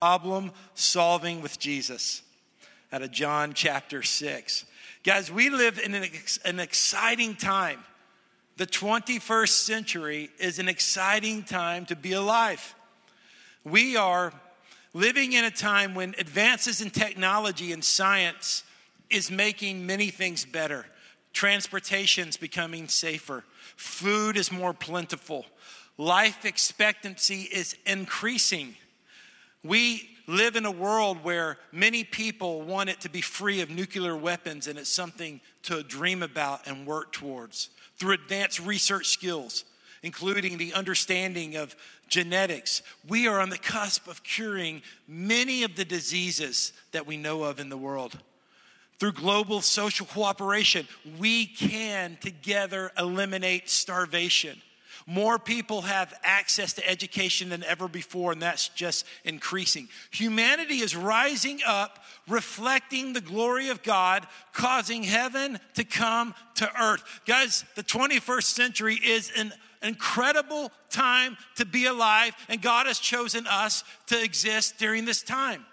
problem solving with Jesus out of John chapter 6. Guys, we live in an, ex- an exciting time. The 21st century is an exciting time to be alive. We are living in a time when advances in technology and science is making many things better. Transportation's becoming safer. Food is more plentiful. Life expectancy is increasing. We live in a world where many people want it to be free of nuclear weapons, and it's something to dream about and work towards through advanced research skills, including the understanding of genetics. We are on the cusp of curing many of the diseases that we know of in the world. Through global social cooperation, we can together eliminate starvation. More people have access to education than ever before, and that's just increasing. Humanity is rising up, reflecting the glory of God, causing heaven to come to earth. Guys, the 21st century is an incredible time to be alive, and God has chosen us to exist during this time.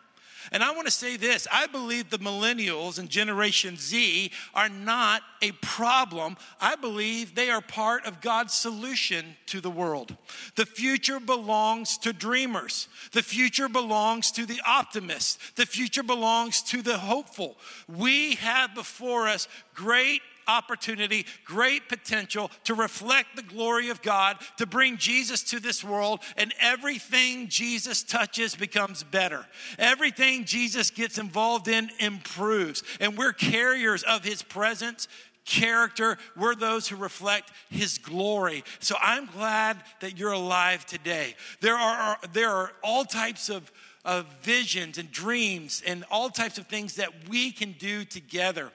And I want to say this I believe the millennials and Generation Z are not a problem. I believe they are part of God's solution to the world. The future belongs to dreamers, the future belongs to the optimists, the future belongs to the hopeful. We have before us great opportunity, great potential to reflect the glory of God, to bring Jesus to this world, and everything Jesus touches becomes better. Everything Jesus gets involved in improves. And we're carriers of his presence character. We're those who reflect His glory. So I'm glad that you're alive today. There are, there are all types of, of visions and dreams and all types of things that we can do together.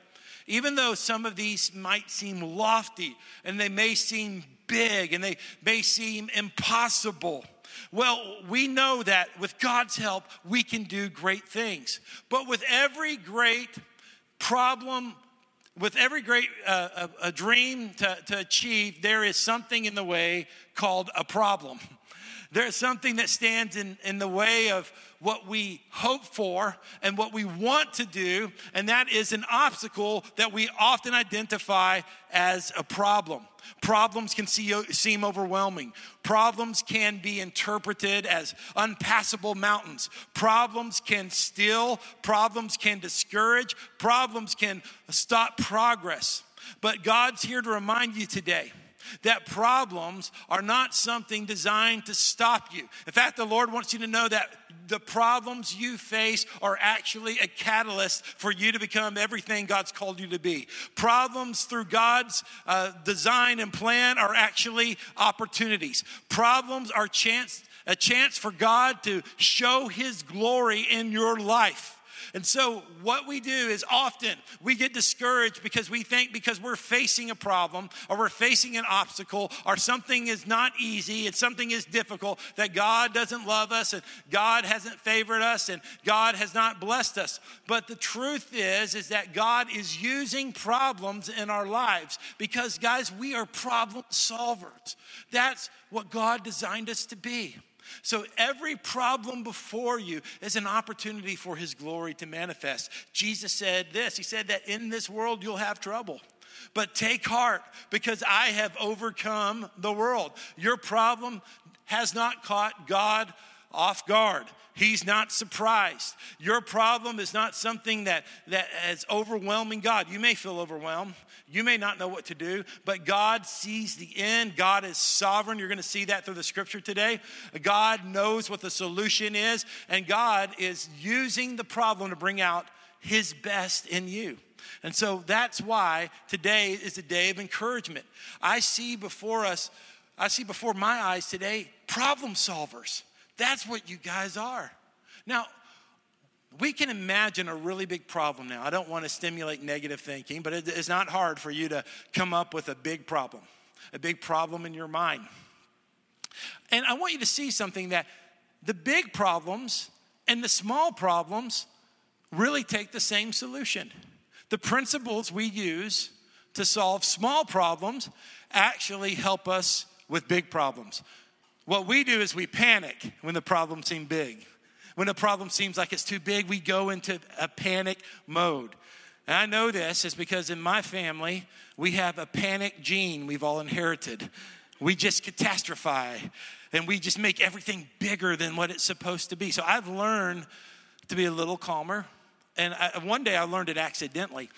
Even though some of these might seem lofty and they may seem big and they may seem impossible. Well, we know that with God's help, we can do great things. But with every great problem, with every great uh, a, a dream to, to achieve, there is something in the way called a problem. There's something that stands in, in the way of what we hope for and what we want to do, and that is an obstacle that we often identify as a problem. Problems can see, seem overwhelming. Problems can be interpreted as unpassable mountains. Problems can steal. Problems can discourage. Problems can stop progress. But God's here to remind you today that problems are not something designed to stop you. In fact, the Lord wants you to know that the problems you face are actually a catalyst for you to become everything God's called you to be. Problems through God's uh, design and plan are actually opportunities. Problems are chance a chance for God to show his glory in your life. And so, what we do is often we get discouraged because we think because we're facing a problem or we're facing an obstacle or something is not easy and something is difficult that God doesn't love us and God hasn't favored us and God has not blessed us. But the truth is is that God is using problems in our lives because guys, we are problem solvers. That's what God designed us to be. So every problem before you is an opportunity for his glory to manifest. Jesus said this He said that in this world you'll have trouble. But take heart because I have overcome the world. Your problem has not caught God off guard. He's not surprised. Your problem is not something that, that is overwhelming God. You may feel overwhelmed. You may not know what to do, but God sees the end. God is sovereign. You're going to see that through the scripture today. God knows what the solution is, and God is using the problem to bring out his best in you. And so that's why today is a day of encouragement. I see before us, I see before my eyes today problem solvers. That's what you guys are. Now, we can imagine a really big problem now. I don't want to stimulate negative thinking, but it's not hard for you to come up with a big problem, a big problem in your mind. And I want you to see something that the big problems and the small problems really take the same solution. The principles we use to solve small problems actually help us with big problems. What we do is we panic when the problems seem big. when a problem seems like it's too big, we go into a panic mode. And I know this is because in my family, we have a panic gene we've all inherited. We just catastrophize and we just make everything bigger than what it's supposed to be. So I've learned to be a little calmer. And I, one day I learned it accidentally.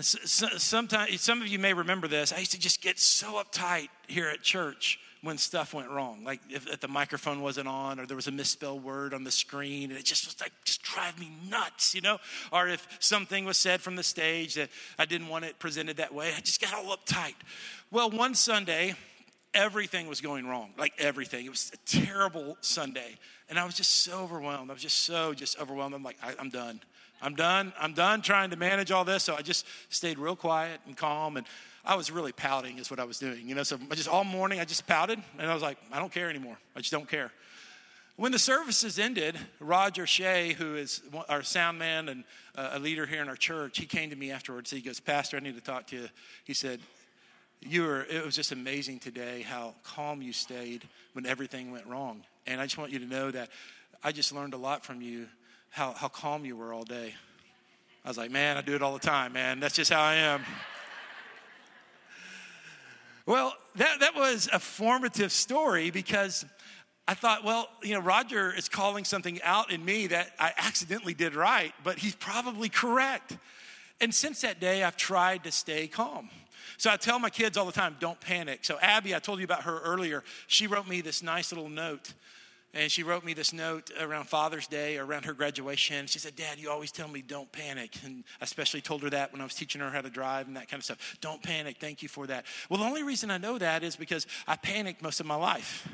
Sometimes, some of you may remember this. I used to just get so uptight here at church when stuff went wrong, like if, if, the microphone wasn't on or there was a misspelled word on the screen, and it just was like just drive me nuts, you know. Or if something was said from the stage that I didn't want it presented that way, I just got all uptight. Well, one Sunday, everything was going wrong, like everything. It was a terrible Sunday, and I was just so overwhelmed. I was just so just overwhelmed. I'm like, I, I'm done. I'm done. I'm done trying to manage all this. So I just stayed real quiet and calm. And I was really pouting, is what I was doing. You know, so I just all morning I just pouted. And I was like, I don't care anymore. I just don't care. When the services ended, Roger Shea, who is our sound man and uh, a leader here in our church, he came to me afterwards. He goes, Pastor, I need to talk to you. He said, you were, it was just amazing today how calm you stayed when everything went wrong. And I just want you to know that I just learned a lot from you how, how calm you were all day. I was like, man, I do it all the time, man. That's just how I am. Well, that, that was a formative story because I thought, well, you know, Roger is calling something out in me that I accidentally did right, but he's probably correct. And since that day, I've tried to stay calm. So I tell my kids all the time, don't panic. So Abby, I told you about her earlier. She wrote me this nice little note and she wrote me this note around Father's Day around her graduation. She said, Dad, you always tell me don't panic. And I especially told her that when I was teaching her how to drive and that kind of stuff. Don't panic. Thank you for that. Well, the only reason I know that is because I panicked most of my life.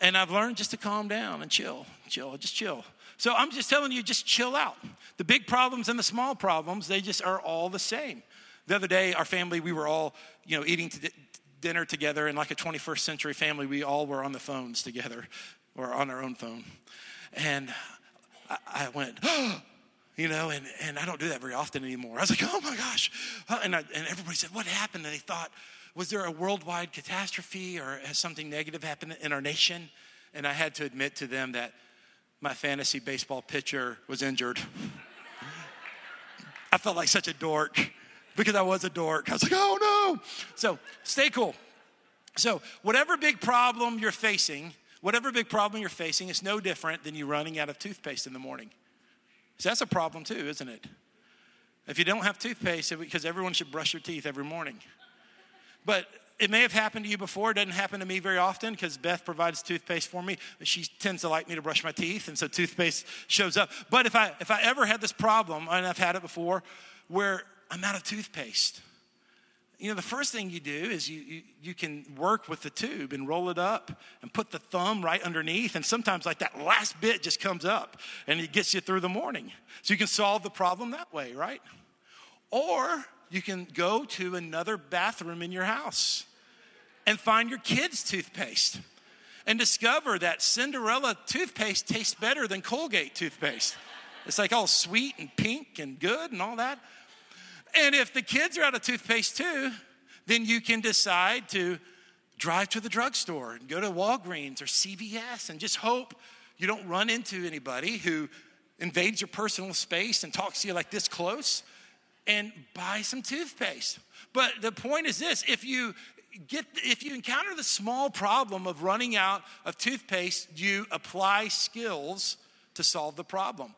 And I've learned just to calm down and chill, chill, just chill. So I'm just telling you, just chill out. The big problems and the small problems, they just are all the same. The other day, our family, we were all, you know, eating dinner together, and like a 21st century family, we all were on the phones together or on our own phone. And I, I went, oh, you know, and, and I don't do that very often anymore. I was like, oh my gosh. And, I, and everybody said, what happened? And they thought, was there a worldwide catastrophe or has something negative happened in our nation? And I had to admit to them that my fantasy baseball pitcher was injured. I felt like such a dork because I was a dork. I was like, oh no. So stay cool. So, whatever big problem you're facing, Whatever big problem you're facing, it's no different than you running out of toothpaste in the morning. So that's a problem too, isn't it? If you don't have toothpaste, because everyone should brush your teeth every morning. But it may have happened to you before. It doesn't happen to me very often because Beth provides toothpaste for me. She tends to like me to brush my teeth, and so toothpaste shows up. But if I if I ever had this problem, and I've had it before, where I'm out of toothpaste, you know, the first thing you do is you, you, you, can work with the tube and roll it up and put the thumb right underneath. And sometimes, like that last bit just comes up and it gets you through the morning. So you can solve the problem that way, right? Or you can go to another bathroom in your house and find your kids' toothpaste and discover that Cinderella toothpaste tastes better than Colgate toothpaste. It's like all sweet and pink and good and all that. And if the kids are out of toothpaste too, then you can decide to drive to the drugstore and go to Walgreens or CVS and just hope you don't run into anybody who invades your personal space and talks to you like this close and buy some toothpaste. But the point is this if you get if you encounter the small problem of running out of toothpaste, you apply skills to solve the problem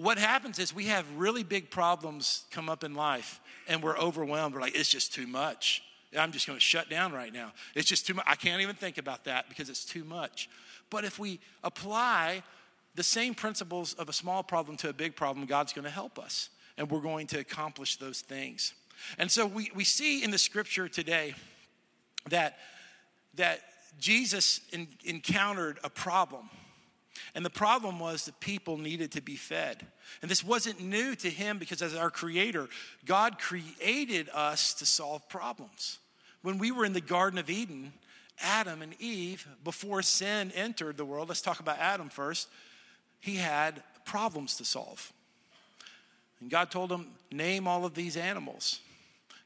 what happens is we have really big problems come up in life and we're overwhelmed. We're like, it's just too much. I'm just going to shut down right now. It's just too much. I can't even think about that because it's too much. But if we apply the same principles of a small problem to a big problem, God's going to help us and we're going to accomplish those things. And so we, we see in the scripture today that, that Jesus in, encountered a problem and the problem was that people needed to be fed. And this wasn't new to him because, as our creator, God created us to solve problems. When we were in the Garden of Eden, Adam and Eve, before sin entered the world, let's talk about Adam first, he had problems to solve. And God told him, Name all of these animals.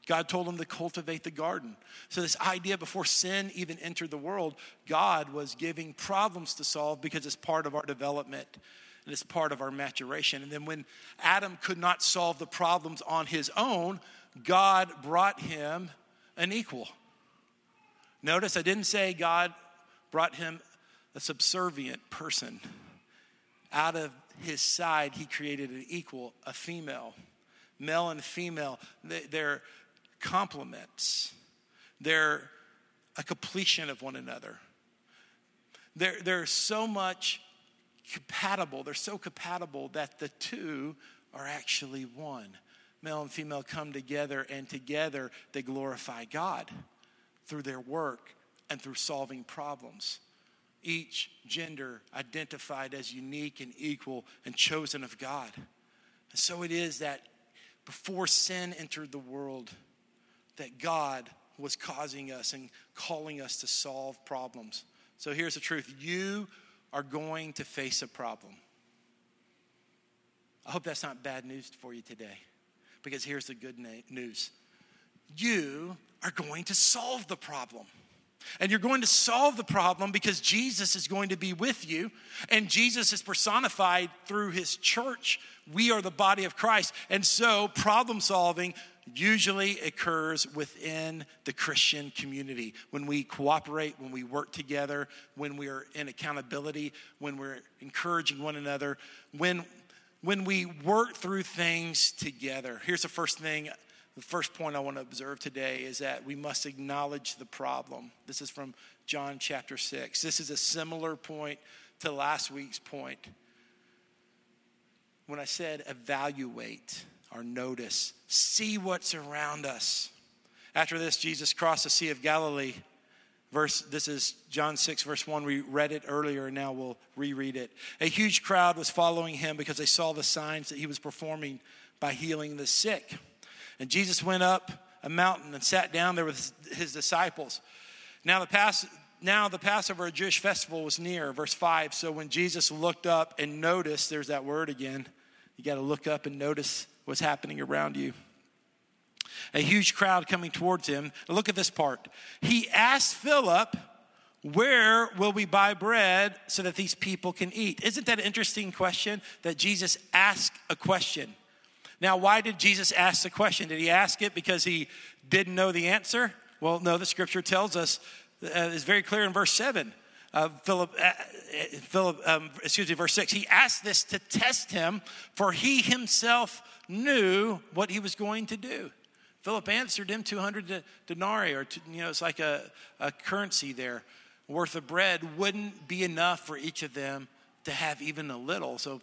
God told him to cultivate the garden. So, this idea before sin even entered the world, God was giving problems to solve because it's part of our development and it's part of our maturation. And then when Adam could not solve the problems on his own, God brought him an equal. Notice I didn't say God brought him a subservient person. Out of his side, he created an equal, a female. Male and female, they're complements, they're a completion of one another. They're, they're so much compatible, they're so compatible that the two are actually one. Male and female come together, and together they glorify God through their work and through solving problems. Each gender identified as unique and equal and chosen of God. And so it is that before sin entered the world, that God was causing us and calling us to solve problems. So here's the truth you are going to face a problem. I hope that's not bad news for you today, because here's the good news you are going to solve the problem. And you're going to solve the problem because Jesus is going to be with you. And Jesus is personified through his church. We are the body of Christ. And so, problem solving usually occurs within the Christian community when we cooperate, when we work together, when we're in accountability, when we're encouraging one another, when when we work through things together. Here's the first thing the first point I want to observe today is that we must acknowledge the problem. This is from John chapter 6. This is a similar point to last week's point. When I said evaluate or notice, see what's around us. After this, Jesus crossed the Sea of Galilee. Verse, this is John 6, verse 1. We read it earlier, and now we'll reread it. A huge crowd was following him because they saw the signs that he was performing by healing the sick. And Jesus went up a mountain and sat down there with his disciples. Now the Pass, now the Passover, Jewish festival, was near. Verse 5. So when Jesus looked up and noticed, there's that word again. You got to look up and notice what's happening around you. A huge crowd coming towards him. Look at this part. He asked Philip, Where will we buy bread so that these people can eat? Isn't that an interesting question that Jesus asked a question? Now, why did Jesus ask the question? Did he ask it because he didn't know the answer? Well, no, the scripture tells us, uh, it's very clear in verse 7. Uh, Philip, uh, Philip um, excuse me, verse 6. He asked this to test him, for he himself knew what he was going to do. Philip answered him 200 denarii, or, you know, it's like a, a currency there, worth of bread wouldn't be enough for each of them to have even a little. So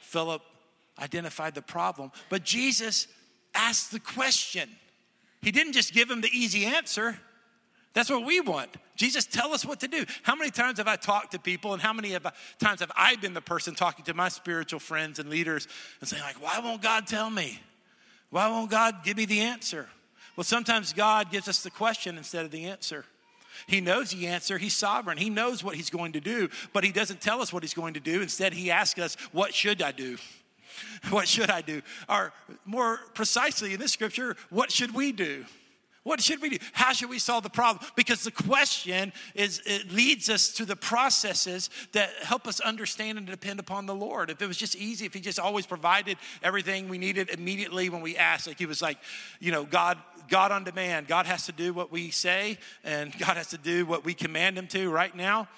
Philip identified the problem. But Jesus asked the question. He didn't just give him the easy answer. That's what we want. Jesus, tell us what to do. How many times have I talked to people, and how many have, times have I been the person talking to my spiritual friends and leaders and saying, like, why won't God tell me? Why won't God give me the answer? Well, sometimes God gives us the question instead of the answer. He knows the answer. He's sovereign. He knows what he's going to do, but he doesn't tell us what he's going to do. Instead, he asks us, What should I do? What should I do? Or more precisely in this scripture, what should we do? What should we do? How should we solve the problem? Because the question is, it leads us to the processes that help us understand and depend upon the Lord. If it was just easy, if He just always provided everything we needed immediately when we asked, like He was like, you know, God, God on demand. God has to do what we say, and God has to do what we command Him to right now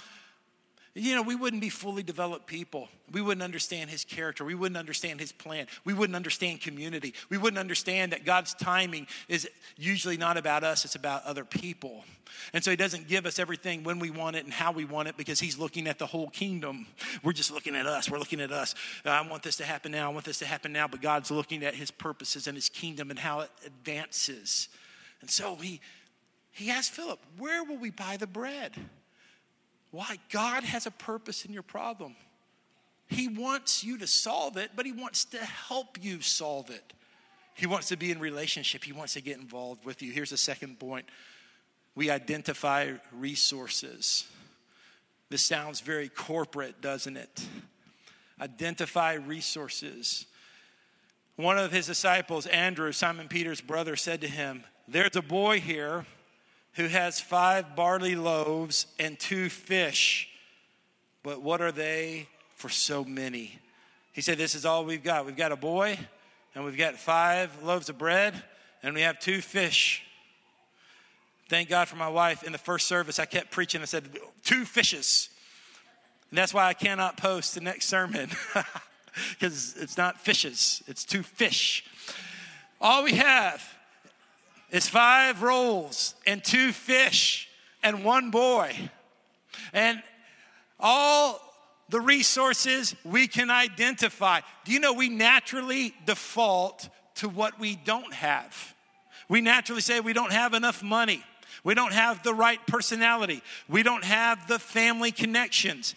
you know, we wouldn't be fully developed people. We wouldn't understand his character. We wouldn't understand his plan. We wouldn't understand community. We wouldn't understand that God's timing is usually not about us, it's about other people. And so he doesn't give us everything when we want it and how we want it because he's looking at the whole kingdom. We're just looking at us. We're looking at us. Uh, I want this to happen now. I want this to happen now. But God's looking at his purposes and his kingdom and how it advances. And so he, he asked Philip, Where will we buy the bread? Why? God has a purpose in your problem. He wants you to solve it, but He wants to help you solve it. He wants to be in relationship, He wants to get involved with you. Here's the second point we identify resources. This sounds very corporate, doesn't it? Identify resources. One of his disciples, Andrew, Simon Peter's brother, said to him, There's a boy here who has five barley loaves and two fish. But what are they for so many. He said, This is all we've got. We've got a boy, and we've got five loaves of bread, and we have two fish. Thank God for my wife. In the first service, I kept preaching. I said, Two fishes. And that's why I cannot post the next sermon, because it's not fishes, it's two fish. All we have is five rolls and two fish and one boy. And all the resources we can identify. Do you know we naturally default to what we don't have? We naturally say we don't have enough money. We don't have the right personality. We don't have the family connections.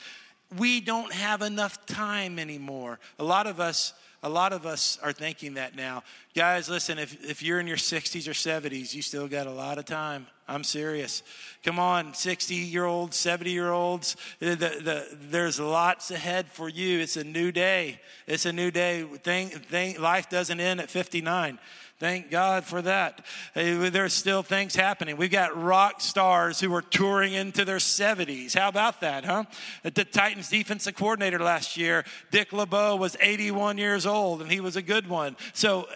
We don't have enough time anymore. A lot of us a lot of us are thinking that now. Guys, listen, if, if you're in your 60s or 70s, you still got a lot of time. I'm serious. Come on, 60 year olds, 70 year olds, the, the, there's lots ahead for you. It's a new day. It's a new day. Thing, thing, life doesn't end at 59. Thank God for that. There's still things happening. We've got rock stars who are touring into their 70s. How about that, huh? The Titans defensive coordinator last year, Dick LeBeau, was 81 years old, and he was a good one. So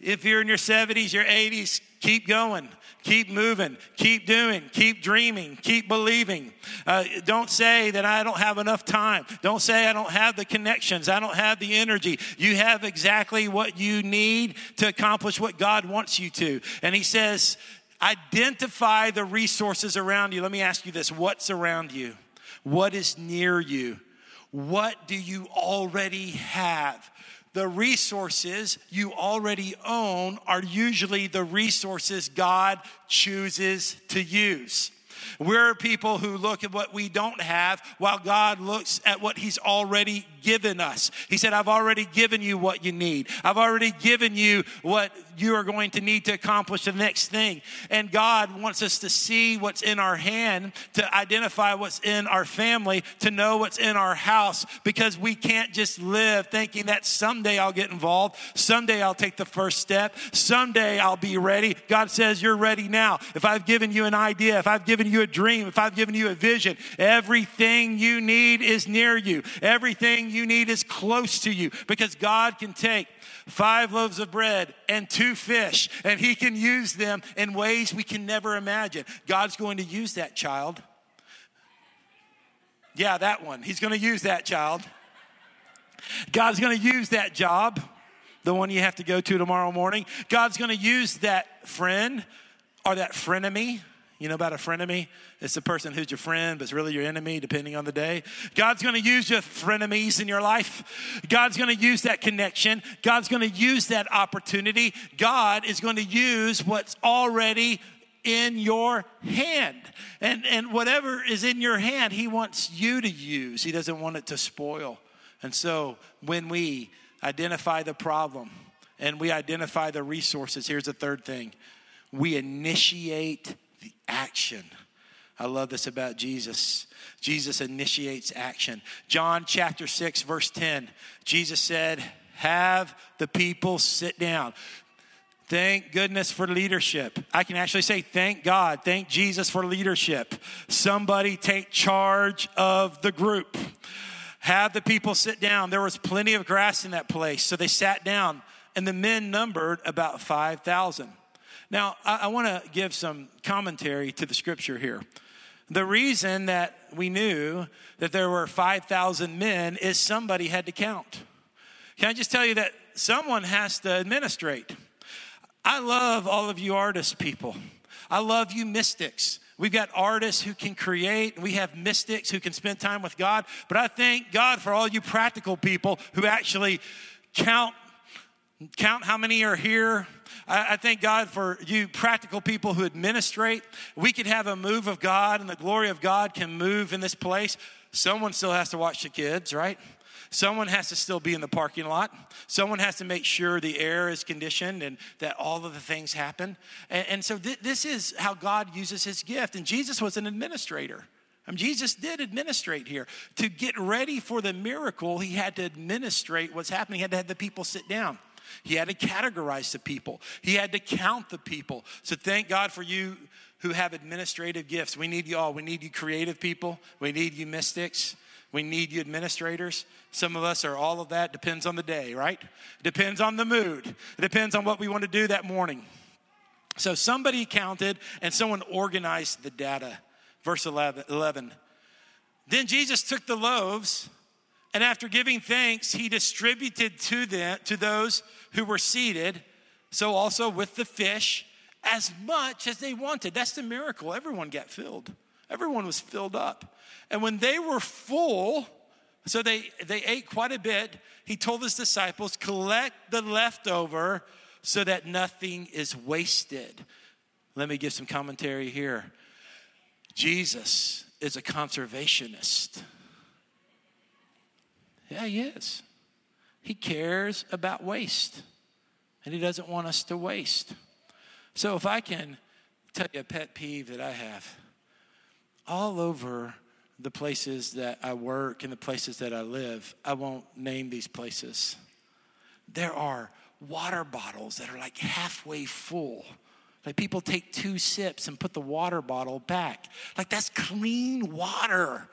if you're in your 70s, your 80s, keep going. Keep moving, keep doing, keep dreaming, keep believing. Uh, don't say that I don't have enough time. Don't say I don't have the connections, I don't have the energy. You have exactly what you need to accomplish what God wants you to. And He says, identify the resources around you. Let me ask you this what's around you? What is near you? What do you already have? The resources you already own are usually the resources God chooses to use. We're people who look at what we don't have while God looks at what He's already given us. He said, I've already given you what you need. I've already given you what you are going to need to accomplish the next thing. And God wants us to see what's in our hand, to identify what's in our family, to know what's in our house, because we can't just live thinking that someday I'll get involved, someday I'll take the first step, someday I'll be ready. God says, You're ready now. If I've given you an idea, if I've given you a dream, if I've given you a vision, everything you need is near you. Everything you need is close to you because God can take five loaves of bread and two fish, and He can use them in ways we can never imagine. God's going to use that child. Yeah, that one. He's going to use that child. God's going to use that job, the one you have to go to tomorrow morning. God's going to use that friend or that frenemy you know about a frenemy? It's the person who's your friend, but it's really your enemy, depending on the day. God's going to use your frenemies in your life. God's going to use that connection. God's going to use that opportunity. God is going to use what's already in your hand. And, and whatever is in your hand, He wants you to use. He doesn't want it to spoil. And so when we identify the problem and we identify the resources, here's the third thing we initiate the action. I love this about Jesus. Jesus initiates action. John chapter 6, verse 10, Jesus said, Have the people sit down. Thank goodness for leadership. I can actually say, Thank God, thank Jesus for leadership. Somebody take charge of the group. Have the people sit down. There was plenty of grass in that place, so they sat down, and the men numbered about 5,000. Now, I, I want to give some commentary to the scripture here. The reason that we knew that there were 5,000 men is somebody had to count. Can I just tell you that someone has to administrate? I love all of you artist people. I love you mystics. We've got artists who can create. We have mystics who can spend time with God. But I thank God for all you practical people who actually count count how many are here. I, I, thank God for you practical people who administrate. We could have a move of God and the glory of God can move in this place. Someone still has to watch the kids, right? Someone has to still be in the parking lot. Someone has to make sure the air is conditioned and that all of the things happen. And, and so th- this is how God uses his gift. And Jesus was an administrator. I mean, Jesus did administrate here. To get ready for the miracle, he had to administrate what's happening. He had to have the people sit down. He had to categorize the people, he had to count the people. So thank God for you who have administrative gifts. We need you all. We need you creative people, we need you mystics. We need you administrators. Some of us are all of that. Depends on the day, right? Depends on the mood. It depends on what we want to do that morning. So somebody counted and someone organized the data. Verse 11. Then Jesus took the loaves and after giving thanks, he distributed to them to those who were seated, so also with the fish as much as they wanted. That's the miracle. Everyone got filled. Everyone was filled up. And when they were full, so they, they ate quite a bit, he told his disciples, collect the leftover so that nothing is wasted. Let me give some commentary here. Jesus is a conservationist. Yeah, he is. He cares about waste, and he doesn't want us to waste. So, if I can tell you a pet peeve that I have, all over the places that I work and the places that I live, I won't name these places. There are water bottles that are like halfway full. Like people take two sips and put the water bottle back. Like that's clean water.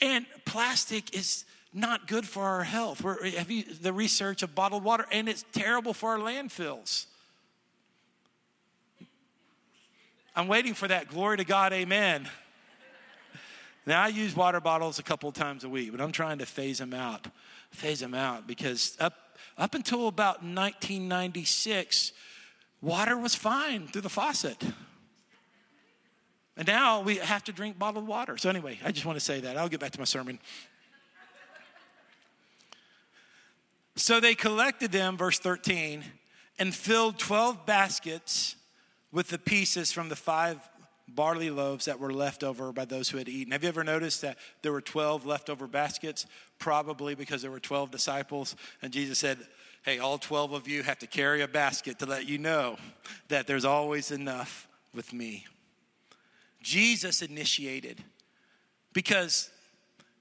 And plastic is not good for our health. We're, have you the research of bottled water, and it's terrible for our landfills. I'm waiting for that. Glory to God, amen. Now I use water bottles a couple times a week, but I'm trying to phase them out, phase them out because up up until about 1996, water was fine through the faucet. And now we have to drink bottled water. So anyway, I just want to say that. I'll get back to my sermon. So they collected them, verse 13, and filled 12 baskets with the pieces from the five barley loaves that were left over by those who had eaten. Have you ever noticed that there were 12 leftover baskets? Probably because there were 12 disciples, and Jesus said, Hey, all 12 of you have to carry a basket to let you know that there's always enough with me. Jesus initiated because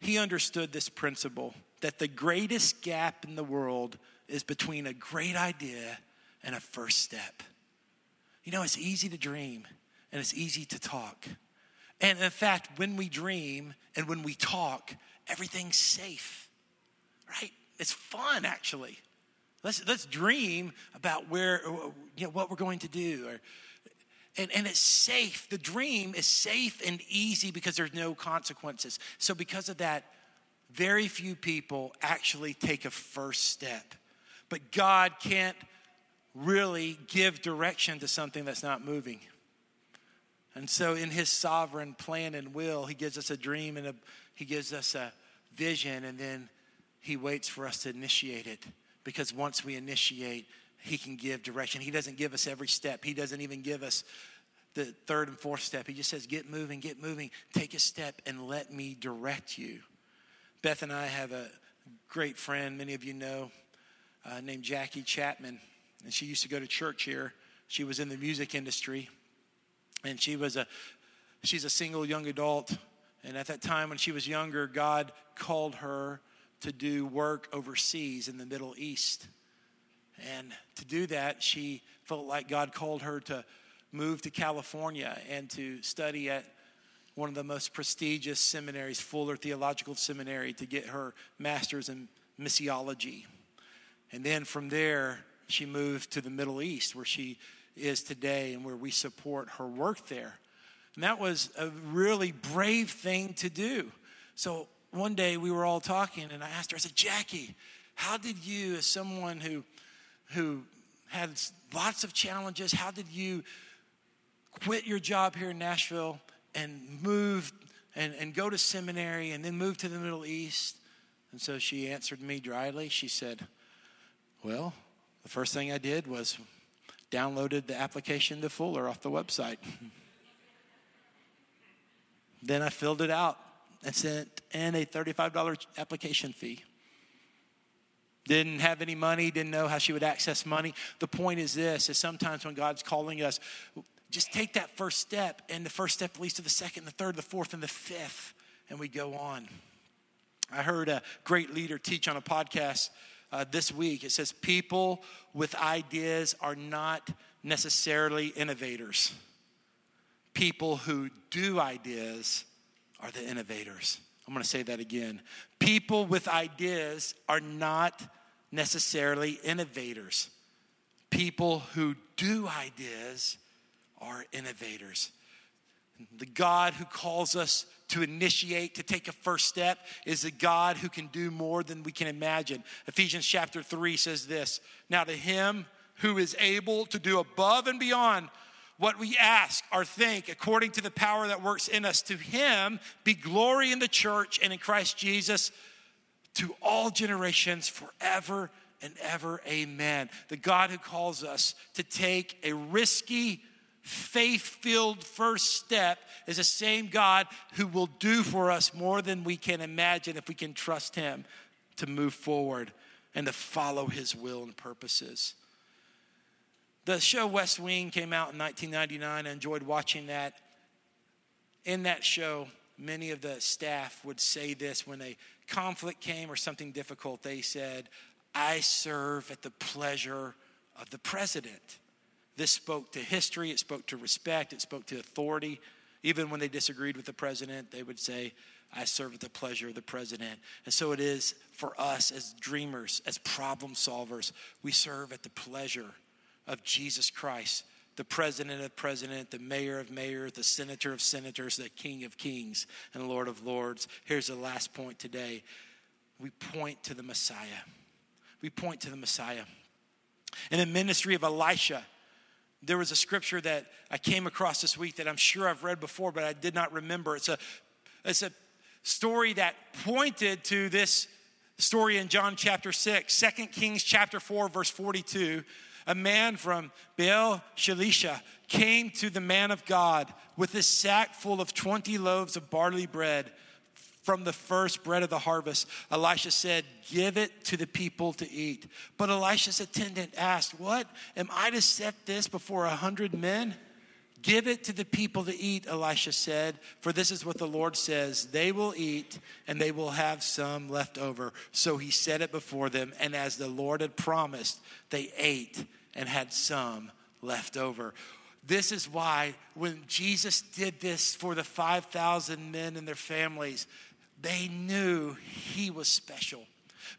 he understood this principle that the greatest gap in the world is between a great idea and a first step. You know, it's easy to dream and it's easy to talk. And in fact, when we dream and when we talk, everything's safe, right? It's fun, actually. Let's, let's dream about where, you know, what we're going to do. Or, and, and it's safe. The dream is safe and easy because there's no consequences. So, because of that, very few people actually take a first step. But God can't really give direction to something that's not moving. And so, in His sovereign plan and will, He gives us a dream and a, He gives us a vision, and then He waits for us to initiate it. Because once we initiate, He can give direction. He doesn't give us every step, He doesn't even give us the third and fourth step. He just says, Get moving, get moving, take a step, and let me direct you. Beth and I have a great friend, many of you know, uh, named Jackie Chapman. And she used to go to church here. She was in the music industry. And she was a she's a single young adult. And at that time when she was younger, God called her to do work overseas in the Middle East. And to do that, she felt like God called her to move to California and to study at one of the most prestigious seminaries, Fuller Theological Seminary, to get her master's in missiology. And then from there, she moved to the Middle East, where she is today and where we support her work there. And that was a really brave thing to do. So one day we were all talking, and I asked her, I said, Jackie, how did you, as someone who, who had lots of challenges, how did you quit your job here in Nashville and move and, and go to seminary and then move to the Middle East. And so she answered me dryly. She said, Well, the first thing I did was downloaded the application to Fuller off the website. then I filled it out and sent in a $35 application fee. Didn't have any money, didn't know how she would access money. The point is this is sometimes when God's calling us, just take that first step, and the first step leads to the second, the third, the fourth, and the fifth, and we go on. I heard a great leader teach on a podcast uh, this week. It says, People with ideas are not necessarily innovators. People who do ideas are the innovators. I'm going to say that again. People with ideas are not necessarily innovators. People who do ideas are innovators. The God who calls us to initiate, to take a first step, is a God who can do more than we can imagine. Ephesians chapter 3 says this Now to him who is able to do above and beyond what we ask or think according to the power that works in us, to him be glory in the church and in Christ Jesus to all generations forever and ever. Amen. The God who calls us to take a risky, faith filled first step is the same God who will do for us more than we can imagine if we can trust Him to move forward and to follow His will and purposes. The show West Wing came out in 1999. I enjoyed watching that. In that show, many of the staff would say this when a conflict came or something difficult, they said, I serve at the pleasure of the president. This spoke to history, it spoke to respect, it spoke to authority. Even when they disagreed with the president, they would say, I serve at the pleasure of the president. And so it is for us as dreamers, as problem solvers. We serve at the pleasure of Jesus Christ, the president of president, the mayor of mayors, the senator of senators, the king of kings, and Lord of lords. Here's the last point today we point to the Messiah. We point to the Messiah. In the ministry of Elisha, there was a scripture that I came across this week that I'm sure I've read before, but I did not remember. It's a, it's a story that pointed to this story in John chapter 6, 2 Kings chapter 4, verse 42. A man from Baal Shalisha came to the man of God with a sack full of 20 loaves of barley bread from the first bread of the harvest. Elisha said, Give it to the people to eat. But Elisha's attendant asked, What? Am I to set this before a hundred men? Give it to the people to eat, Elisha said, for this is what the Lord says they will eat and they will have some left over. So he set it before them, and as the Lord had promised, they ate and had some left over. This is why when Jesus did this for the 5,000 men and their families, they knew he was special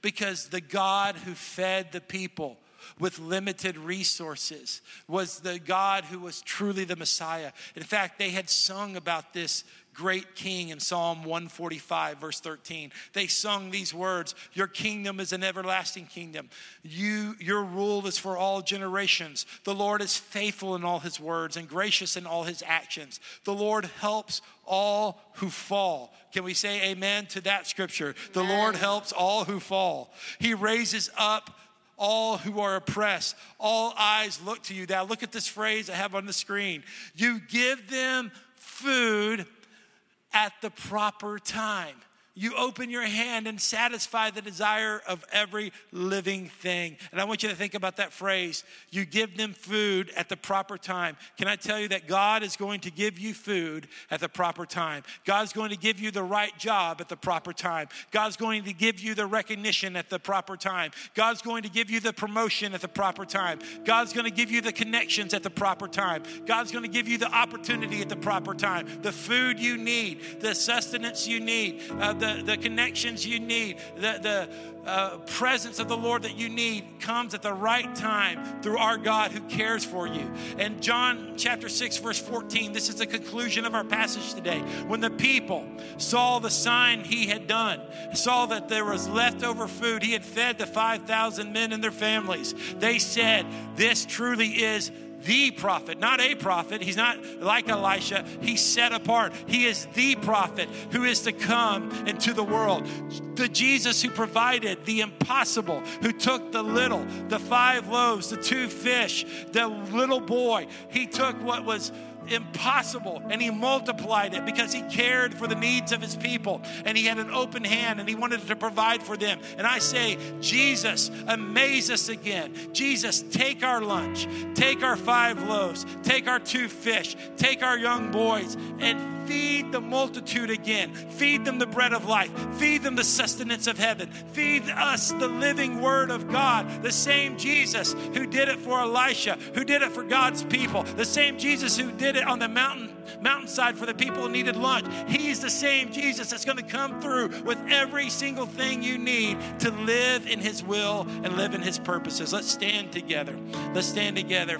because the God who fed the people with limited resources was the God who was truly the Messiah. In fact, they had sung about this great king in Psalm 145, verse 13. They sung these words Your kingdom is an everlasting kingdom. You, your rule is for all generations. The Lord is faithful in all his words and gracious in all his actions. The Lord helps all who fall. Can we say amen to that scripture? The Lord helps all who fall. He raises up all who are oppressed. All eyes look to you. Now, look at this phrase I have on the screen. You give them food at the proper time. You open your hand and satisfy the desire of every living thing. And I want you to think about that phrase. You give them food at the proper time. Can I tell you that God is going to give you food at the proper time? God's going to give you the right job at the proper time. God's going to give you the recognition at the proper time. God's going to give you the promotion at the proper time. God's going to give you the connections at the proper time. God's going to give you the opportunity at the proper time. The food you need, the sustenance you need, uh, the connections you need, the, the uh, presence of the Lord that you need comes at the right time through our God who cares for you. And John chapter 6, verse 14, this is the conclusion of our passage today. When the people saw the sign he had done, saw that there was leftover food, he had fed the 5,000 men and their families, they said, This truly is the prophet, not a prophet. He's not like Elisha. He's set apart. He is the prophet who is to come into the world. The Jesus who provided the impossible, who took the little, the five loaves, the two fish, the little boy. He took what was impossible and he multiplied it because he cared for the needs of his people and he had an open hand and he wanted to provide for them. And I say, Jesus, amaze us again. Jesus, take our lunch, take our five loaves, take our two fish, take our young boys, and feed the multitude again. Feed them the bread of life. Feed them the sustenance of heaven. Feed us the living word of God. The same Jesus who did it for Elisha, who did it for God's people. The same Jesus who did it on the mountain mountainside for the people who needed lunch. He's the same Jesus that's going to come through with every single thing you need to live in his will and live in his purposes. Let's stand together. Let's stand together.